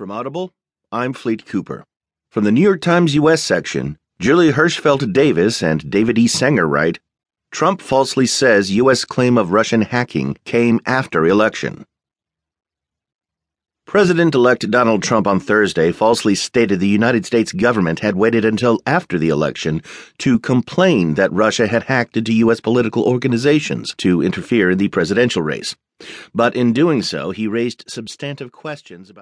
From Audible, I'm Fleet Cooper. From the New York Times U.S. section, Julie Hirschfeld Davis and David E. Sanger write Trump falsely says U.S. claim of Russian hacking came after election. President elect Donald Trump on Thursday falsely stated the United States government had waited until after the election to complain that Russia had hacked into U.S. political organizations to interfere in the presidential race. But in doing so, he raised substantive questions about